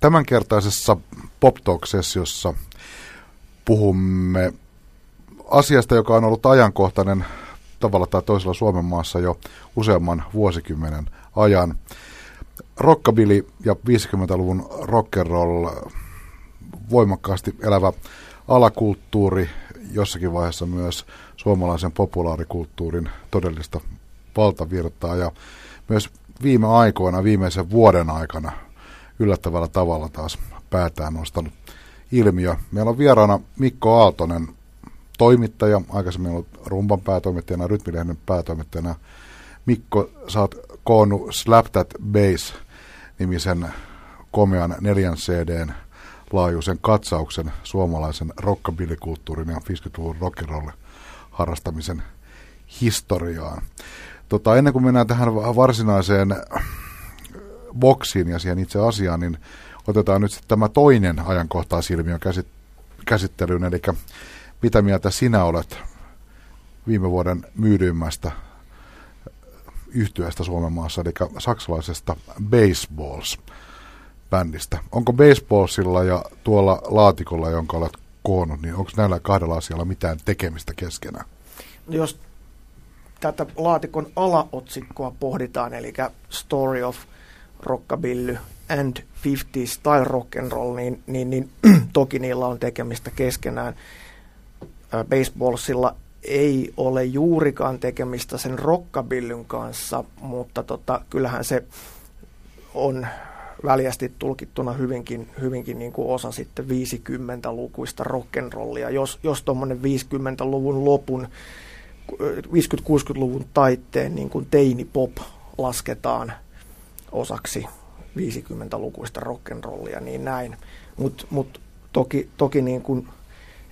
Tämänkertaisessa Pop Talk-sessiossa puhumme asiasta, joka on ollut ajankohtainen tavalla tai toisella Suomen maassa jo useamman vuosikymmenen ajan. Rockabilly ja 50-luvun rock'n'roll, voimakkaasti elävä alakulttuuri, jossakin vaiheessa myös suomalaisen populaarikulttuurin todellista valtavirtaa ja myös viime aikoina, viimeisen vuoden aikana yllättävällä tavalla taas päätään nostanut ilmiö. Meillä on vieraana Mikko Aaltonen, toimittaja, aikaisemmin ollut rumban päätoimittajana, rytmilehden päätoimittajana. Mikko, sä oot koonnut Slap That Bass nimisen komean neljän CDn laajuisen katsauksen suomalaisen rockabilly-kulttuurin ja 50-luvun rock'n'roll harrastamisen historiaan. Tota, ennen kuin mennään tähän varsinaiseen boksiin ja siihen itse asiaan, niin otetaan nyt tämä toinen ajankohtaisilmiön käsittelyyn, eli mitä mieltä sinä olet viime vuoden myydyimmästä yhtyöstä Suomen maassa, eli saksalaisesta Baseballs-bändistä. Onko Baseballsilla ja tuolla laatikolla, jonka olet koonnut, niin onko näillä kahdella asialla mitään tekemistä keskenään? Jos tätä laatikon alaotsikkoa pohditaan, eli Story of Rockabilly and 50 Style Rock and Roll, niin, niin, niin toki niillä on tekemistä keskenään. Baseballsilla ei ole juurikaan tekemistä sen rockabillyn kanssa, mutta tota, kyllähän se on väljästi tulkittuna hyvinkin, hyvinkin niin kuin osa sitten 50-lukuista rock'n'rollia. Jos, jos tuommoinen 50-luvun lopun, 50-60-luvun taitteen niin kuin teini-pop lasketaan osaksi 50-lukuista rock'n'rollia, niin näin. Mutta mut toki, toki niin kuin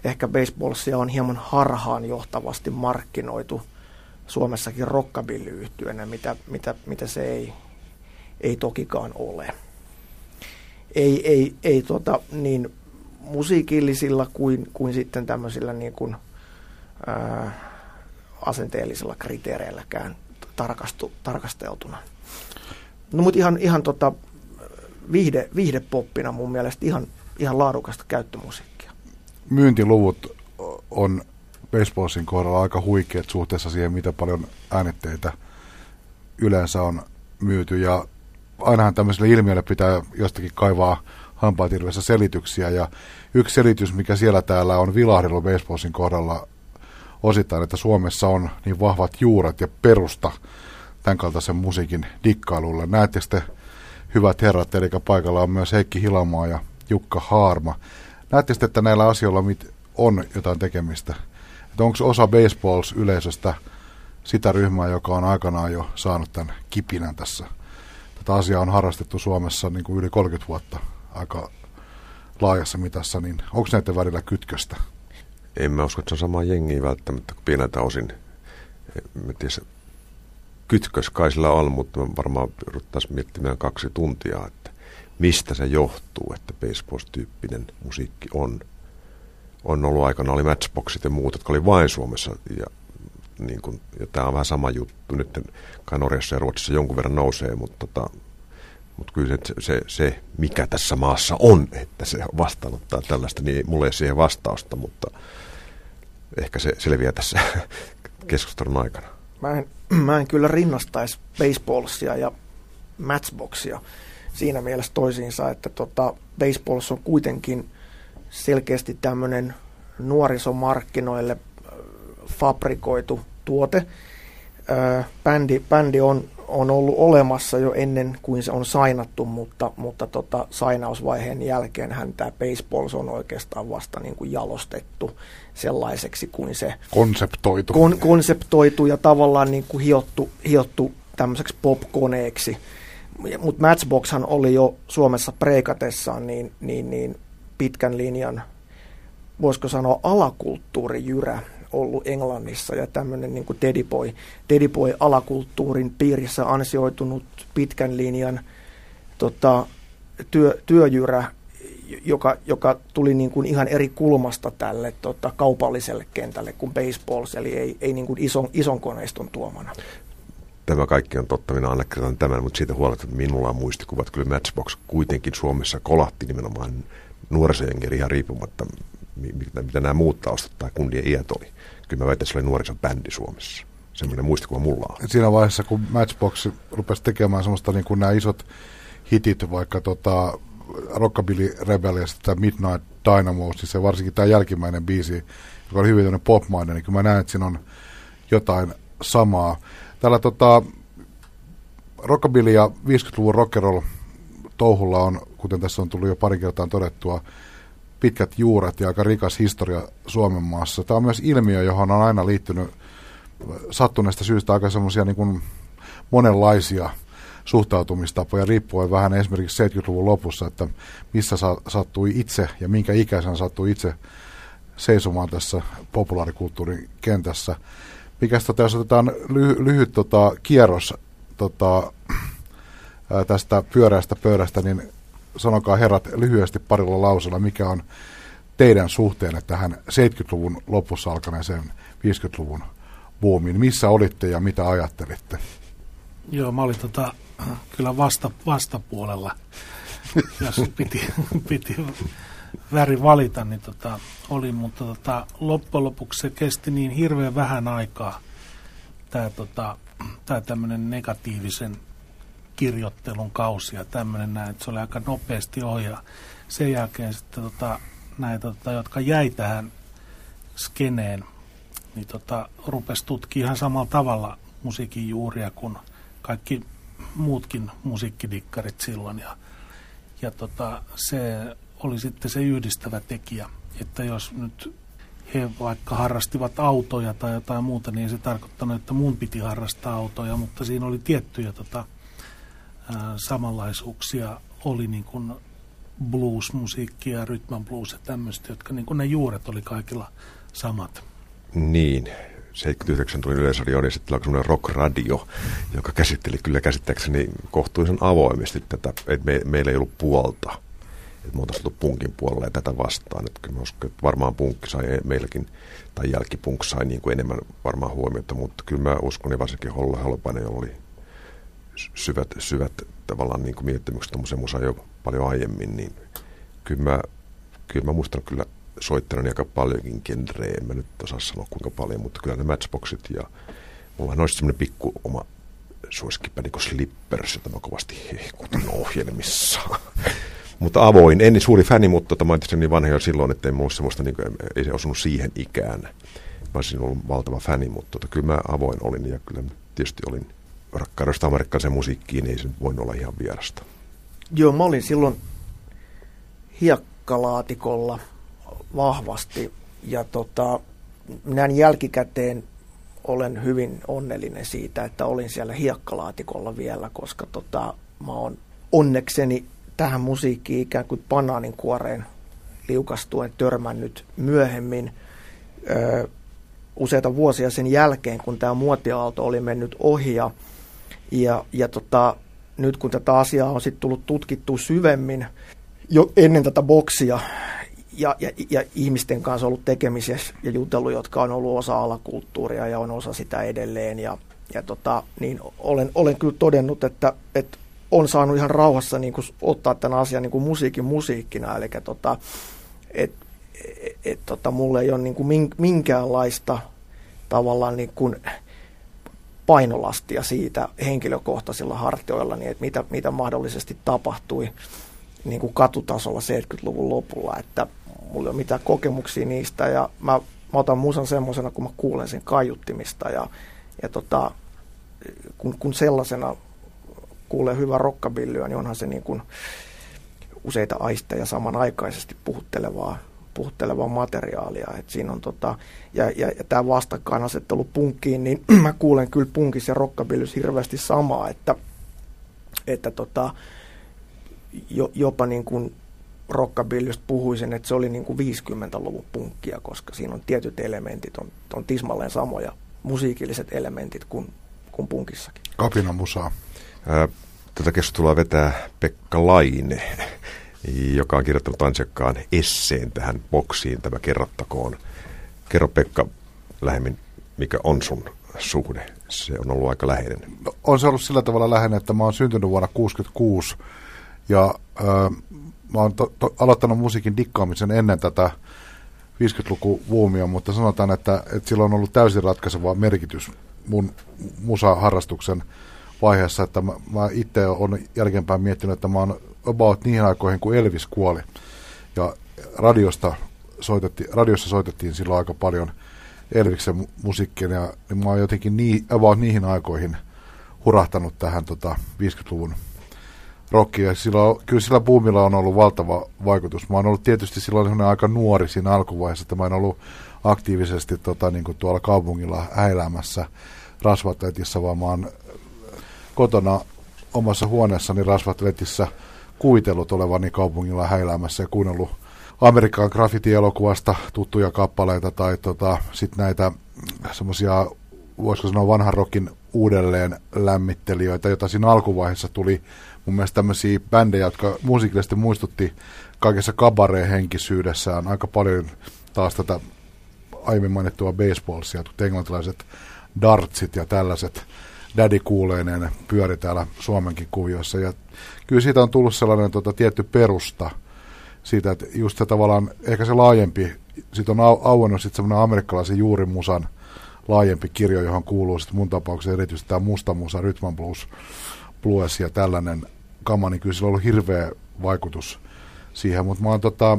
ehkä baseballsia on hieman harhaan johtavasti markkinoitu Suomessakin rockabilly mitä, mitä, mitä se ei, ei tokikaan ole. Ei, ei, ei tota, niin musiikillisilla kuin, kuin sitten tämmöisillä niin kuin, ää, asenteellisilla kriteereilläkään tarkastu, tarkasteltuna. No mutta ihan, ihan tota, viihde, viihdepoppina mun mielestä ihan, ihan laadukasta käyttömusiikkia. Myyntiluvut on baseballsin kohdalla aika huikeat suhteessa siihen, mitä paljon äänitteitä yleensä on myyty. Ja ainahan tämmöiselle ilmiölle pitää jostakin kaivaa hampaatirveessä selityksiä. Ja yksi selitys, mikä siellä täällä on vilahdellut baseballsin kohdalla osittain, että Suomessa on niin vahvat juuret ja perusta tämän kaltaisen musiikin dikkailulle. Näettekö te, hyvät herrat, eli paikalla on myös Heikki Hilamaa ja Jukka Haarma. Näettekö että näillä asioilla on jotain tekemistä? Että onko osa baseballs-yleisöstä sitä ryhmää, joka on aikanaan jo saanut tämän kipinän tässä? Tätä asiaa on harrastettu Suomessa niin kuin yli 30 vuotta aika laajassa mitassa, niin onko näiden välillä kytköstä? En mä usko, että se on sama jengi välttämättä kuin pieneltä osin. Mä kytkös kai sillä on, mutta varmaan ruvettaisiin miettimään kaksi tuntia, että mistä se johtuu, että baseball-tyyppinen musiikki on. On ollut aikana, oli matchboxit ja muut, jotka oli vain Suomessa, ja, niin kun, ja tämä on vähän sama juttu. Nyt kai Norjassa ja Ruotsissa jonkun verran nousee, mutta tota, mutta kyllä se, se, se, mikä tässä maassa on, että se vastaanottaa tällaista, niin mulla ei siihen vastausta, mutta ehkä se selviää tässä keskustelun aikana. Mä en, mä en kyllä rinnastaisi baseballsia ja matchboxia siinä mielessä toisiinsa, että tota, baseballs on kuitenkin selkeästi tämmöinen nuorisomarkkinoille fabrikoitu tuote. bändi, bändi on on ollut olemassa jo ennen kuin se on sainattu, mutta, mutta tota, sainausvaiheen jälkeen hän tämä Baseballs on oikeastaan vasta niin kuin jalostettu sellaiseksi kuin se konseptoitu, kon, konseptoitu ja tavallaan niin kuin hiottu, hiottu tämmöiseksi popkoneeksi. Mutta Matchboxhan oli jo Suomessa preikatessaan niin, niin, niin pitkän linjan, voisiko sanoa alakulttuurijyrä, ollut Englannissa ja tämmöinen niin kuin Teddy Boy, Teddy Boy alakulttuurin piirissä ansioitunut pitkän linjan tota, työ, työjyrä, joka, joka tuli niin kuin ihan eri kulmasta tälle tota, kaupalliselle kentälle kuin baseballs, eli ei, ei niin kuin ison, ison koneiston tuomana. tämä kaikki on totta, minä allekirjoitan tämän, mutta siitä huolimatta, että minulla on muistikuvat, kyllä Matchbox kuitenkin Suomessa kolahti nimenomaan nuorisojengi ihan riippumatta, mitä, mitä nämä muut taustat tai kundien iät oli. Kyllä mä väitän, että se oli nuorisobändi Suomessa. Semmoinen muistikuva mulla on. Siinä vaiheessa, kun Matchbox rupesi tekemään semmoista niin kuin nämä isot hitit, vaikka tota, Rockabilly Rebellious tai Midnight Dynamo, siis se varsinkin tämä jälkimmäinen biisi, joka oli hyvin popmainen, niin kyllä mä näen, että siinä on jotain samaa. Tällä tota, rockabilly ja 50-luvun rock'n'roll touhulla on, kuten tässä on tullut jo pari kertaa todettua, pitkät juuret ja aika rikas historia Suomen maassa. Tämä on myös ilmiö, johon on aina liittynyt sattuneesta syystä aika semmoisia niin monenlaisia suhtautumistapoja, riippuen vähän esimerkiksi 70-luvun lopussa, että missä sa- sattui itse ja minkä ikäisen sattui itse seisomaan tässä populaarikulttuurin kentässä. Mikäs tota, jos otetaan ly- lyhyt tota, kierros tota, tästä pyörästä pöydästä, niin sanokaa herrat lyhyesti parilla lausella, mikä on teidän suhteenne tähän 70-luvun lopussa alkaneeseen 50-luvun buumiin. Missä olitte ja mitä ajattelitte? Joo, mä olin tota, kyllä vasta, vastapuolella, jos piti, piti väri valita, niin tota, oli, mutta tota, loppujen lopuksi se kesti niin hirveän vähän aikaa, tämä tota, tämmöinen negatiivisen kirjoittelun kausi ja tämmöinen näin, että se oli aika nopeasti ohi ja sen jälkeen sitten tota, näitä, tota, jotka jäi tähän skeneen, niin tota, rupesi tutkimaan ihan samalla tavalla musiikin juuria kuin kaikki muutkin musiikkidikkarit silloin ja, ja tota, se oli sitten se yhdistävä tekijä, että jos nyt he vaikka harrastivat autoja tai jotain muuta, niin se tarkoittanut, että mun piti harrastaa autoja, mutta siinä oli tiettyjä tota, samanlaisuuksia, oli niin kuin blues-musiikki ja rytman blues ja tämmöistä, jotka niin kuin ne juuret oli kaikilla samat. Niin, 79 tuli Yleisradioon ja sitten alkoi semmoinen radio, joka käsitteli kyllä käsittääkseni kohtuullisen avoimesti tätä, että me, meillä ei ollut puolta. Että me oltaisiin punkin puolella ja tätä vastaan. Että kyllä mä uskon, että varmaan punkki sai meilläkin, tai jälkipunk sai niin kuin enemmän varmaan huomiota, mutta kyllä mä uskon, ja varsinkin Holla Holopainen, jolla oli syvät, syvät tavallaan niin kuin miettimykset tuommoisen musa jo paljon aiemmin, niin kyllä mä, kyllä mä muistan kyllä soittanut aika paljonkin genreä, en mä nyt osaa sanoa kuinka paljon, mutta kyllä ne matchboxit ja mulla on semmoinen pikku oma suosikkipä niin Slippers, jota mä kovasti hehkutan ohjelmissa. mutta avoin, en niin suuri fäni, mutta tota, mä olin niin vanha jo silloin, että ei mulla semmoista, niin kuin, ei se osunut siihen ikään. Mä olisin ollut valtava fäni, mutta tota, kyllä mä avoin olin ja kyllä tietysti olin rakkaudesta amerikkalaisen musiikkiin, niin ei se voinut olla ihan vierasta. Joo, mä olin silloin hiekkalaatikolla vahvasti ja tota, näin jälkikäteen olen hyvin onnellinen siitä, että olin siellä hiekkalaatikolla vielä, koska tota, mä oon onnekseni tähän musiikkiin ikään kuin banaanin kuoreen liukastuen törmännyt myöhemmin ö, useita vuosia sen jälkeen, kun tämä muotiaalto oli mennyt ohi ja, ja, ja tota, nyt kun tätä asiaa on sitten tullut tutkittua syvemmin jo ennen tätä boksia ja, ja, ja ihmisten kanssa ollut tekemisissä ja jutellut, jotka on ollut osa alakulttuuria ja on osa sitä edelleen. Ja, ja tota, niin olen, olen kyllä todennut, että, että on saanut ihan rauhassa niin kuin, ottaa tämän asian niin kuin musiikin musiikkina. Eli tota, et, et, et, tota, mulle ei ole niin kuin minkäänlaista tavallaan niin kuin painolastia siitä henkilökohtaisilla hartioilla, niin että mitä, mitä mahdollisesti tapahtui niin kuin katutasolla 70-luvun lopulla, että mulla ei ole mitään kokemuksia niistä ja mä, mä otan musan semmoisena, kun mä kuulen sen kaiuttimista ja, ja tota, kun, kun sellaisena kuulee hyvää rockabillyä, niin onhan se niin kuin useita aisteja samanaikaisesti puhuttelevaa, puhuttelevaa materiaalia. Et siinä on tota, ja, ja, ja tämä vastakkainasettelu punkkiin, niin mä kuulen kyllä punkissa ja rockabillys hirveästi samaa, että, että tota, jo, jopa niin kuin rockabillystä puhuisin, että se oli niin kuin 50-luvun punkkia, koska siinä on tietyt elementit, on, on tismalleen samoja musiikilliset elementit kuin, kuin punkissakin. Kapina musaa. Tätä keskustelua vetää Pekka Laine, joka on kirjoittanut ansiokkaan esseen tähän boksiin. Tämä kerrottakoon. Kerro Pekka lähemmin, mikä on sun suhde? Se on ollut aika läheinen. On se ollut sillä tavalla läheinen, että mä oon syntynyt vuonna 1966 ja äh, mä oon to, to, aloittanut musiikin dikkaamisen ennen tätä 50-luku vuumia, mutta sanotaan, että, että sillä on ollut täysin ratkaiseva merkitys mun musaharrastuksen vaiheessa, että mä, mä itse olen jälkeenpäin miettinyt, että mä oon about niihin aikoihin, kun Elvis kuoli. Ja radiosta soitetti, radiossa soitettiin silloin aika paljon Elviksen musiikkia, ja niin mä oon jotenkin nii, about niihin aikoihin hurahtanut tähän tota, 50-luvun rockia. Ja silloin, kyllä sillä boomilla on ollut valtava vaikutus. Mä oon ollut tietysti silloin aika nuori siinä alkuvaiheessa, että mä en ollut aktiivisesti tota, niin kuin tuolla kaupungilla häiläämässä rasvatletissa, vaan mä oon kotona omassa huoneessani rasvatletissä kuitellut olevani kaupungilla häiläämässä ja kuunnellut Amerikan graffiti-elokuvasta tuttuja kappaleita tai tota, sitten näitä semmoisia, voisiko sanoa vanhan rockin uudelleen lämmittelijöitä, joita siinä alkuvaiheessa tuli mun mielestä tämmöisiä bändejä, jotka musiikillisesti muistutti kaikessa kabaree-henkisyydessään. Aika paljon taas tätä aiemmin mainittua baseballsia, englantilaiset dartsit ja tällaiset daddy kuuleineen pyöri täällä Suomenkin kuvioissa. Ja kyllä siitä on tullut sellainen tota, tietty perusta siitä, että just se tavallaan, ehkä se laajempi, siitä on au, auennut sitten semmoinen amerikkalaisen juurimusan laajempi kirjo, johon kuuluu sitten mun tapauksessa erityisesti tämä musta musa, Rytman Blues, blues ja tällainen kama, niin kyllä sillä on ollut hirveä vaikutus siihen, mutta mä oon tota,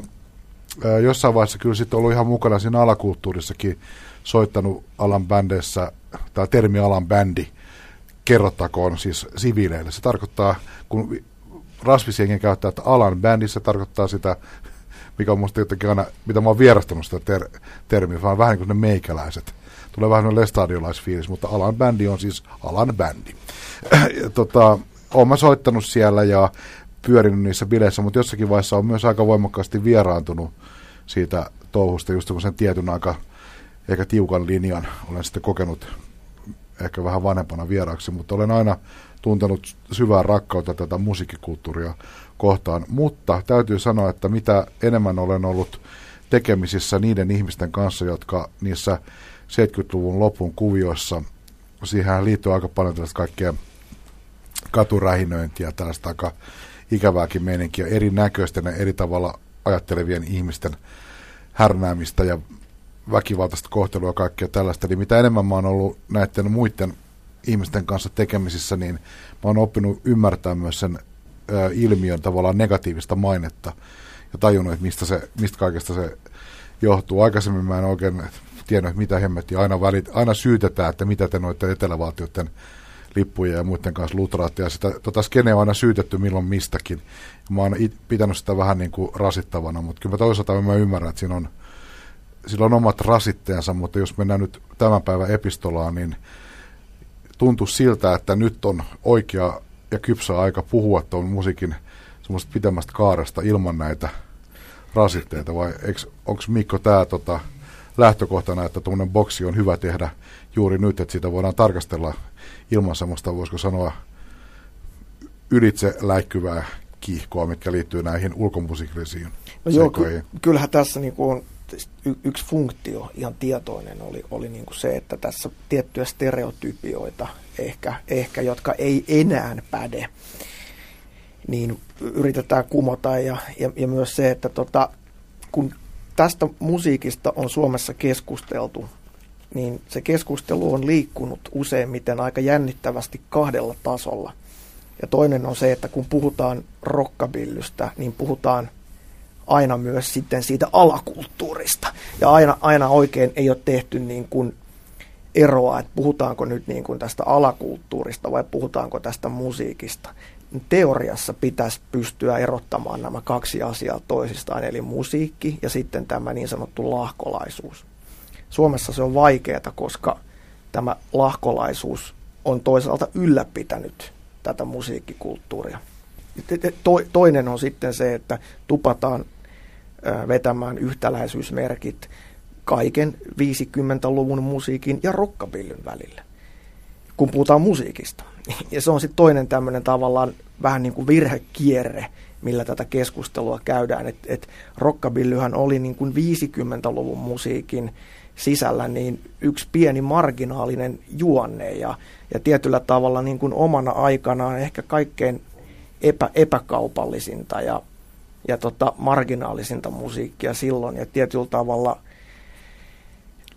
jossain vaiheessa kyllä sitten ollut ihan mukana siinä alakulttuurissakin soittanut alan bändeissä, tämä termi alan bändi, kerrottakoon siis siviileille. Se tarkoittaa, kun rasvisjengen käyttää, että alan bändissä tarkoittaa sitä, mikä on musta jotenkin aina, mitä mä oon vierastanut sitä ter- termiä, vaan vähän niin kuin ne meikäläiset. Tulee vähän lestadiolaisfiilis, mutta alan bändi on siis alan bändi. tota, oon mä soittanut siellä ja pyörinyt niissä bileissä, mutta jossakin vaiheessa on myös aika voimakkaasti vieraantunut siitä touhusta, just kun sen tietyn aika ehkä tiukan linjan olen sitten kokenut ehkä vähän vanhempana vieraaksi, mutta olen aina tuntenut syvää rakkautta tätä musiikkikulttuuria kohtaan. Mutta täytyy sanoa, että mitä enemmän olen ollut tekemisissä niiden ihmisten kanssa, jotka niissä 70-luvun lopun kuvioissa, siihen liittyy aika paljon tällaista kaikkea katurähinöintiä, tällaista aika ikävääkin meininkiä, erinäköisten ja eri tavalla ajattelevien ihmisten härnäämistä ja väkivaltaista kohtelua ja kaikkea tällaista, niin mitä enemmän mä oon ollut näiden muiden ihmisten kanssa tekemisissä, niin mä oon oppinut ymmärtää myös sen ö, ilmiön tavallaan negatiivista mainetta ja tajunnut, että mistä, se, mistä kaikesta se johtuu. Aikaisemmin mä en oikein tiennyt, mitä hemmettiä. Aina, välit, aina syytetään, että mitä te noiden etelävaltioiden lippuja ja muiden kanssa lutraatte. Ja sitä tota skeneä on aina syytetty milloin mistäkin. Mä oon it, pitänyt sitä vähän niin kuin rasittavana, mutta kyllä mä toisaalta mä ymmärrän, että siinä on sillä on omat rasitteensa, mutta jos mennään nyt tämän päivän epistolaan, niin tuntuu siltä, että nyt on oikea ja kypsä aika puhua tuon musiikin semmoista pitemmästä kaaresta ilman näitä rasitteita, vai onko Mikko tämä tota, lähtökohtana, että tuommoinen boksi on hyvä tehdä juuri nyt, että sitä voidaan tarkastella ilman semmoista, voisiko sanoa, ylitse läikkyvää kiihkoa, mitkä liittyy näihin ulkomusiikillisiin no joo, ky- kyllähän tässä niin kuin yksi funktio, ihan tietoinen, oli, oli niin kuin se, että tässä tiettyjä stereotypioita ehkä, ehkä, jotka ei enää päde, niin yritetään kumota. Ja, ja, ja myös se, että tota, kun tästä musiikista on Suomessa keskusteltu, niin se keskustelu on liikkunut useimmiten aika jännittävästi kahdella tasolla. Ja toinen on se, että kun puhutaan rockabillystä, niin puhutaan aina myös sitten siitä alakulttuurista. Ja aina, aina oikein ei ole tehty niin kuin eroa, että puhutaanko nyt niin kuin tästä alakulttuurista vai puhutaanko tästä musiikista. Teoriassa pitäisi pystyä erottamaan nämä kaksi asiaa toisistaan, eli musiikki ja sitten tämä niin sanottu lahkolaisuus. Suomessa se on vaikeaa, koska tämä lahkolaisuus on toisaalta ylläpitänyt tätä musiikkikulttuuria. Toinen on sitten se, että tupataan vetämään yhtäläisyysmerkit kaiken 50-luvun musiikin ja rockabillyn välillä, kun puhutaan musiikista. Ja se on sitten toinen tämmöinen tavallaan vähän niin kuin virhekierre, millä tätä keskustelua käydään. Että et rockabillyhän oli niin kuin 50-luvun musiikin sisällä niin yksi pieni marginaalinen juonne ja, ja tietyllä tavalla niin kuin omana aikanaan ehkä kaikkein epä, epäkaupallisinta ja, ja tota marginaalisinta musiikkia silloin. Ja tietyllä tavalla –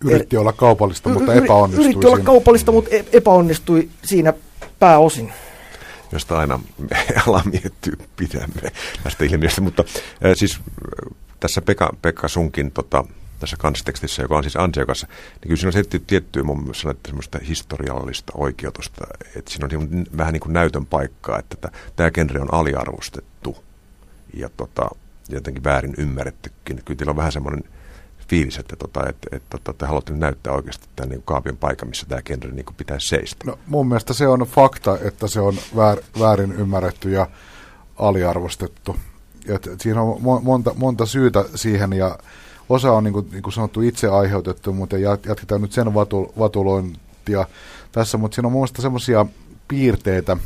Yritti olla kaupallista, mutta epäonnistui Yritti olla kaupallista, mutta e- epäonnistui siinä pääosin. Josta aina ala miettyy pidämme näistä ilmiöistä. Mutta äh, siis tässä Pekka, Pekka Sunkin tota, tässä kansitekstissä, joka on siis ansiokassa, niin kyllä siinä on se tiettyä mun mielestä semmoista historiallista oikeutusta, että siinä on vähän niin kuin näytön paikkaa, että tämä genre on aliarvostettu ja tota, jotenkin väärin ymmärrettykin. Kyllä teillä on vähän semmoinen fiilis, että, tota, että, että, että te haluatte näyttää oikeasti tämän niin kaapion paikan, missä tämä genre niin pitäisi seistä. No, mun mielestä se on fakta, että se on väär, väärin ymmärretty ja aliarvostettu. Et, et siinä on monta, monta syytä siihen ja osa on niin kuin, niin kuin sanottu itse aiheutettu, mutta jatketaan nyt sen vatul, vatulointia tässä, mutta siinä on mun semmoisia piirteitä,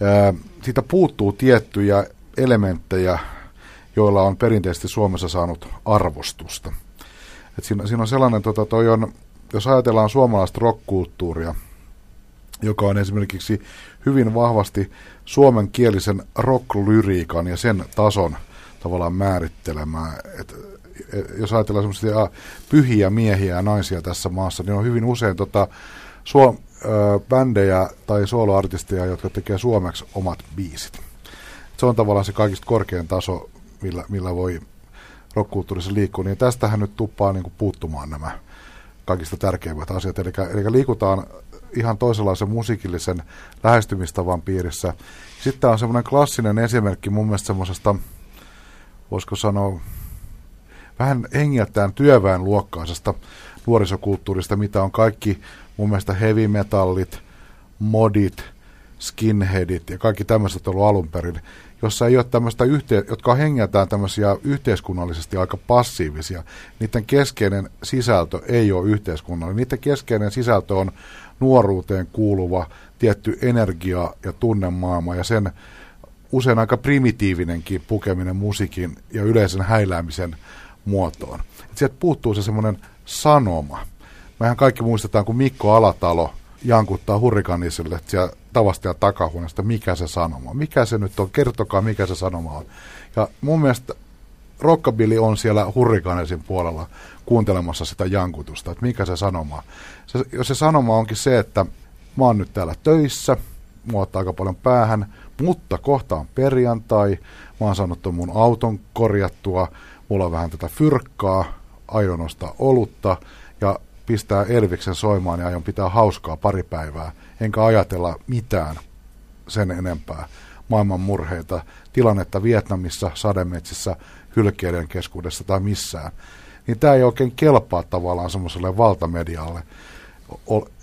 ää, siitä puuttuu tiettyjä elementtejä, joilla on perinteisesti Suomessa saanut arvostusta. Et siinä, siinä on sellainen, tota, toi on, jos ajatellaan suomalaista rockkulttuuria, joka on esimerkiksi hyvin vahvasti suomenkielisen rocklyriikan ja sen tason tavallaan määrittelemää. Et, et, jos ajatellaan semmoisia pyhiä miehiä ja naisia tässä maassa, niin on hyvin usein tota, suom, ö, bändejä tai soloartisteja, jotka tekee suomeksi omat biisit. Se on tavallaan se kaikista korkein taso millä, millä voi rockkulttuurissa liikkua, niin tästähän nyt tuppaa niin kuin puuttumaan nämä kaikista tärkeimmät asiat. Eli, eli liikutaan ihan toisenlaisen musiikillisen lähestymistavan piirissä. Sitten on semmoinen klassinen esimerkki mun mielestä semmoisesta, voisiko sanoa, vähän hengiltään työväen luokkaisesta nuorisokulttuurista, mitä on kaikki mun mielestä heavy metallit, modit, skinheadit ja kaikki tämmöiset ollut alun perin jossa ei ole tämmöistä, yhte- jotka hengeltään tämmöisiä yhteiskunnallisesti aika passiivisia. Niiden keskeinen sisältö ei ole yhteiskunnallinen. Niiden keskeinen sisältö on nuoruuteen kuuluva tietty energia ja tunnemaailma ja sen usein aika primitiivinenkin pukeminen musiikin ja yleisen häiläämisen muotoon. Et sieltä puuttuu se semmoinen sanoma. Mehän kaikki muistetaan, kun Mikko Alatalo jankuttaa hurrikanisille siellä tavasta ja takahuoneesta, mikä se sanoma Mikä se nyt on? Kertokaa, mikä se sanoma on. Ja mun mielestä Rockabilly on siellä hurrikaanesin puolella kuuntelemassa sitä jankutusta, että mikä se sanoma on. Se, jos se sanoma onkin se, että mä oon nyt täällä töissä, mua ottaa aika paljon päähän, mutta kohta on perjantai, mä oon saanut tuon mun auton korjattua, mulla on vähän tätä fyrkkaa, aion ostaa olutta pistää Elviksen soimaan ja aion pitää hauskaa pari päivää, enkä ajatella mitään sen enempää maailman murheita, tilannetta Vietnamissa, sademetsissä, hylkeiden keskuudessa tai missään, niin tämä ei oikein kelpaa tavallaan semmoiselle valtamedialle,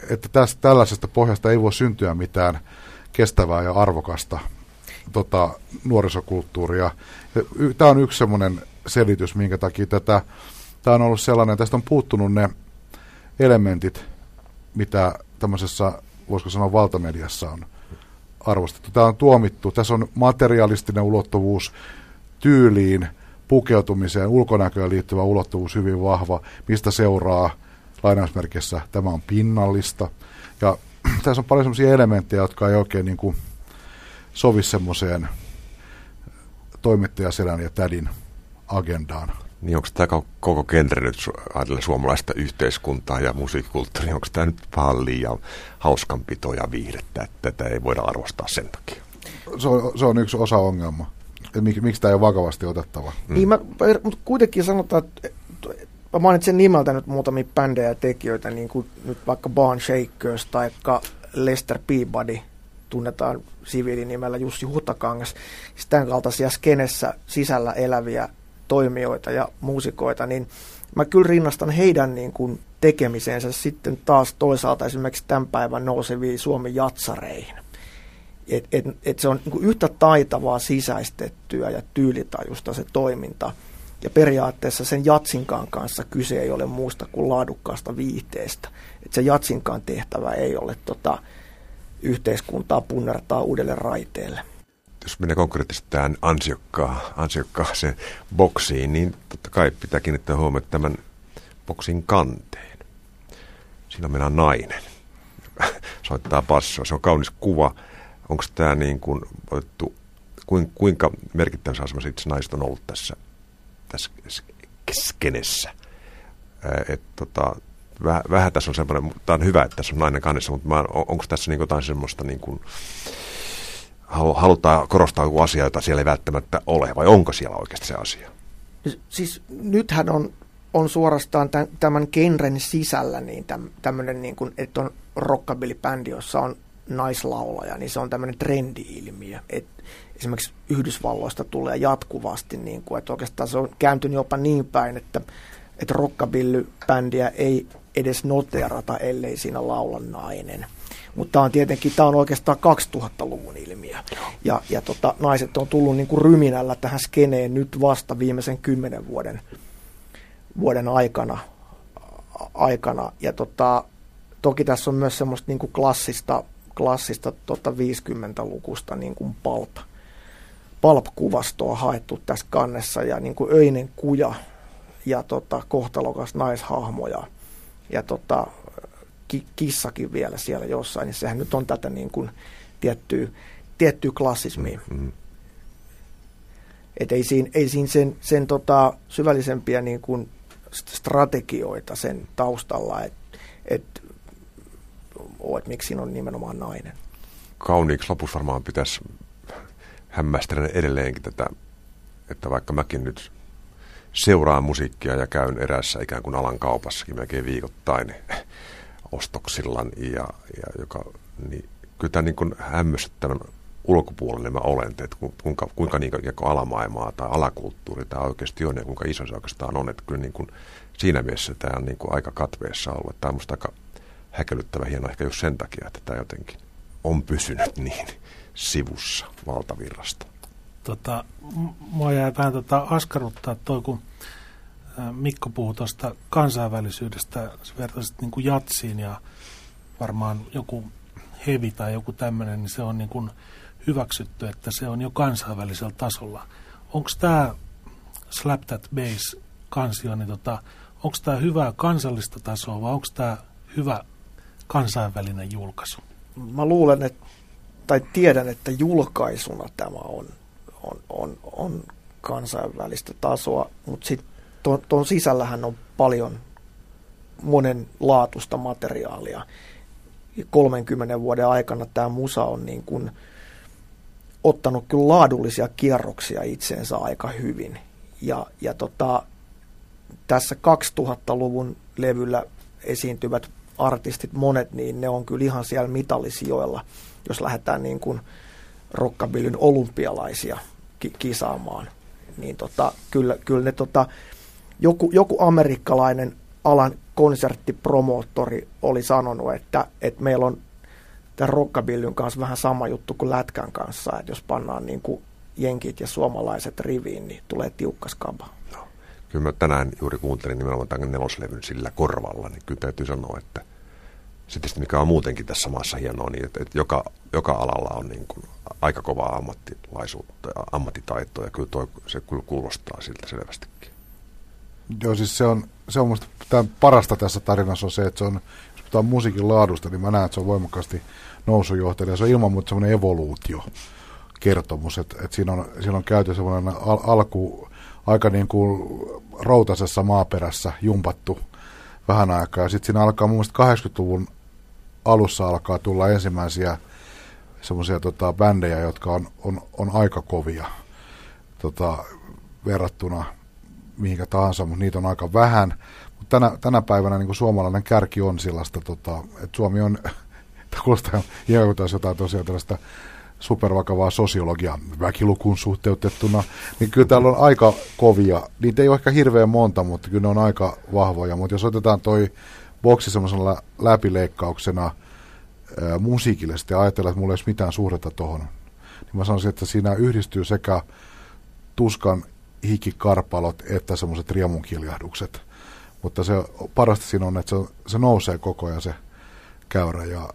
että tästä, tällaisesta pohjasta ei voi syntyä mitään kestävää ja arvokasta tota, nuorisokulttuuria. Tämä on yksi semmoinen selitys, minkä takia tätä, tämä on ollut sellainen, tästä on puuttunut ne elementit, mitä tämmöisessä, voisiko sanoa, valtamediassa on arvostettu. Tämä on tuomittu. Tässä on materialistinen ulottuvuus tyyliin, pukeutumiseen, ulkonäköön liittyvä ulottuvuus hyvin vahva, mistä seuraa lainausmerkissä tämä on pinnallista. Ja tässä on paljon sellaisia elementtejä, jotka ei oikein niin kuin sovi semmoiseen toimittajaselän ja tädin agendaan. Niin onko tämä koko genre nyt ajatella suomalaista yhteiskuntaa ja musiikkikulttuuria, onko tämä nyt vähän liian hauskanpito ja viihdettä, että tätä ei voida arvostaa sen takia? Se on, se on yksi osa ongelma. Mik, miksi tämä ei ole vakavasti otettava? Mm. Niin mä, mutta kuitenkin sanotaan, että mä mainitsen nimeltä nyt muutamia bändejä ja tekijöitä, niin kuin nyt vaikka Barn Shakers tai Lester Peabody, tunnetaan siviilinimellä Jussi Hutakangas, siis tämän kaltaisia skenessä sisällä eläviä toimijoita ja muusikoita, niin mä kyllä rinnastan heidän niin kuin tekemiseensä sitten taas toisaalta esimerkiksi tämän päivän nouseviin Suomen jatsareihin. Et, et, et se on niin yhtä taitavaa sisäistettyä ja tyylitajusta se toiminta. Ja periaatteessa sen jatsinkaan kanssa kyse ei ole muusta kuin laadukkaasta viihteestä. Et se jatsinkaan tehtävä ei ole tota, yhteiskuntaa punnertaa uudelle raiteelle jos menee konkreettisesti tähän ansiokkaan, ansiokkaaseen boksiin, niin totta kai pitää kiinnittää huomioon, että tämän boksin kanteen. Siinä mennään nainen. Soittaa passoa. Se on kaunis kuva. Onko tämä niin kuin otettu, kuinka merkittävässä asemassa itse naiset on ollut tässä, tässä skenessä? Et, tota, vähän, tässä on semmoinen, tämä on hyvä, että tässä on nainen kannessa, mutta on, onko tässä niin jotain semmoista niin kuin, halutaan korostaa joku asia, jota siellä ei välttämättä ole, vai onko siellä oikeasti se asia? Siis nythän on, on suorastaan tämän, tämän genren sisällä niin tämmöinen, niin kuin, että on rockabilly-bändi, jossa on naislaulaja, niin se on tämmöinen trendi-ilmiö. Et esimerkiksi Yhdysvalloista tulee jatkuvasti, niin kuin, että oikeastaan se on kääntynyt jopa niin päin, että, että rockabilly-bändiä ei edes noteerata, ellei siinä laula nainen. Mutta tämä on tietenkin, tämä on oikeastaan 2000-luvun ilmiö. Ja, ja tota, naiset on tullut niin kuin ryminällä tähän skeneen nyt vasta viimeisen kymmenen vuoden, vuoden aikana. aikana. Ja tota, toki tässä on myös semmoista niin kuin klassista, klassista tota 50-lukusta niin kuin palp, palp-kuvastoa haettu tässä kannessa ja niin kuin öinen kuja ja tota, kohtalokas naishahmo ja, ja tota, ki, kissakin vielä siellä jossain, niin sehän nyt on tätä niin kuin tiettyä, tiettyä klassismia. Mm-hmm. Et ei siinä, ei siinä sen, sen tota syvällisempiä niin kuin strategioita sen taustalla, että et, et miksi siinä on nimenomaan nainen. Kauniiksi lopussa varmaan pitäisi hämmästellä edelleenkin tätä, että vaikka mäkin nyt seuraan musiikkia ja käyn erässä ikään kuin alan kaupassakin melkein viikoittain, ostoksillaan ja, ja joka, niin kyllä tämä niin hämmästyttävän ulkopuolelle mä olen, että kuinka, kuinka niin alamaailmaa tai alakulttuuri tämä oikeasti on ja kuinka iso se oikeastaan on. Että kyllä niin kuin, siinä mielessä tämä on niin kuin aika katveessa ollut. Tämä on minusta aika häkellyttävä hieno ehkä just sen takia, että tämä jotenkin on pysynyt niin sivussa valtavirrasta. Tota, mua jää vähän tota askarruttaa toi, kun Mikko puhui tuosta kansainvälisyydestä, vertaisit niin kuin jatsiin ja varmaan joku hevi tai joku tämmöinen, niin se on niin kuin hyväksytty, että se on jo kansainvälisellä tasolla. Onko tämä Slap That Bass kansio, niin tota, onko tämä hyvää kansallista tasoa vai onko tämä hyvä kansainvälinen julkaisu? Mä luulen, että, tai tiedän, että julkaisuna tämä on, on, on, on kansainvälistä tasoa, mutta sitten tuon, sisällähän on paljon monenlaatuista materiaalia. 30 vuoden aikana tämä musa on niin kuin ottanut kyllä laadullisia kierroksia itseensä aika hyvin. Ja, ja tota, tässä 2000-luvun levyllä esiintyvät artistit, monet, niin ne on kyllä ihan siellä mitallisijoilla, jos lähdetään niin kuin rockabillyn olympialaisia ki- kisaamaan. Niin tota, kyllä, kyllä ne tota, joku, joku amerikkalainen alan konserttipromoottori oli sanonut, että, että meillä on tämän rockabillyn kanssa vähän sama juttu kuin lätkän kanssa, että jos pannaan niin kuin jenkit ja suomalaiset riviin, niin tulee tiukka skaba. No. Kyllä mä tänään juuri kuuntelin nimenomaan tämän neloslevyn sillä korvalla, niin kyllä täytyy sanoa, että sitten mikä on muutenkin tässä maassa hienoa, niin että, että joka, joka alalla on niin kuin aika kovaa ammattilaisuutta ja ammattitaitoa, ja kyllä toi, se kuulostaa siltä selvästikin. Joo, siis se on, se on musta parasta tässä tarinassa on se, että se on, jos puhutaan musiikin laadusta, niin mä näen, että se on voimakkaasti nousujohtaja. Se on ilman muuta semmoinen evoluutio kertomus, että, että siinä, on, siinä on käyty semmoinen al- alku, aika niin kuin routasessa maaperässä jumpattu vähän aikaa. Sitten siinä alkaa mun mielestä 80-luvun alussa alkaa tulla ensimmäisiä semmoisia tota, bändejä, jotka on, on, on aika kovia tota, verrattuna mihinkä tahansa, mutta niitä on aika vähän. Mutta tänä, tänä päivänä niin suomalainen kärki on sellaista, tota, että Suomi on, että kuulostaa jotain tosiaan tällaista supervakavaa sosiologiaa väkilukuun suhteutettuna, niin kyllä täällä on aika kovia. Niitä ei ole ehkä hirveän monta, mutta kyllä ne on aika vahvoja. Mutta jos otetaan toi boksi semmoisella läpileikkauksena ää, musiikille, sitten ajatellaan, että mulla ei ole mitään suhdetta tuohon, niin mä sanoisin, että siinä yhdistyy sekä tuskan hikikarpalot että semmoiset riemunkiljahdukset. Mutta se parasta siinä on, että se, se nousee koko ajan se käyrä. Ja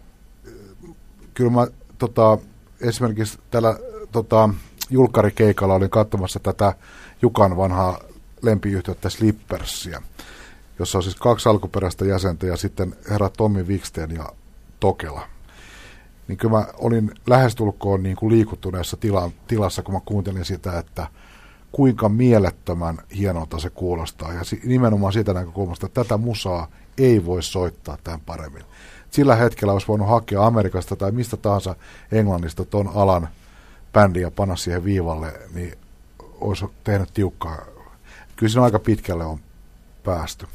kyllä mä tota, esimerkiksi tällä tota, julkkarikeikalla olin katsomassa tätä Jukan vanhaa lempiyhtiötä Slippersia, jossa on siis kaksi alkuperäistä jäsentä ja sitten herra Tommi Wiksten ja Tokela. Niin kyllä mä olin lähestulkoon niin kuin liikuttuneessa tila, tilassa, kun mä kuuntelin sitä, että kuinka mielettömän hienolta se kuulostaa. Ja nimenomaan siitä näkökulmasta, että tätä musaa ei voi soittaa tämän paremmin. Sillä hetkellä olisi voinut hakea Amerikasta tai mistä tahansa Englannista ton alan bändiä ja panna siihen viivalle, niin olisi tehnyt tiukkaa. Kyllä siinä aika pitkälle on päästy.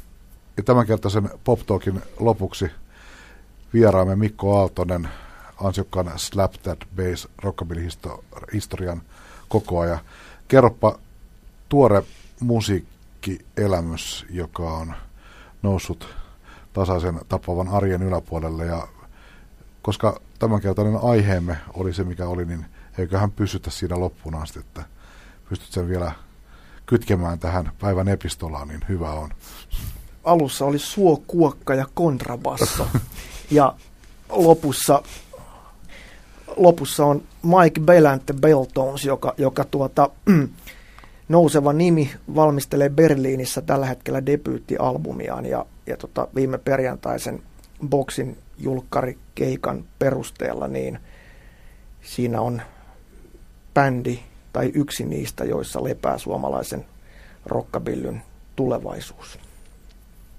Ja tämänkertaisen Pop Talkin lopuksi vieraamme Mikko Aaltonen, ansiokkaan Slap That Bass rockabilly-historian kokoaja. Kerropa tuore musiikkielämys, joka on noussut tasaisen tapavan arjen yläpuolelle. Ja koska tämänkertainen aiheemme oli se, mikä oli, niin eiköhän pysytä siinä loppuun asti, että pystyt sen vielä kytkemään tähän päivän epistolaan, niin hyvä on. Alussa oli suo, kuokka ja kontrabasso. ja lopussa, lopussa on Mike Belante Beltones, joka, joka tuota, nouseva nimi valmistelee Berliinissä tällä hetkellä debyyttialbumiaan ja, ja tota, viime perjantaisen Boxin julkkarikeikan perusteella, niin siinä on bändi tai yksi niistä, joissa lepää suomalaisen rockabillyn tulevaisuus.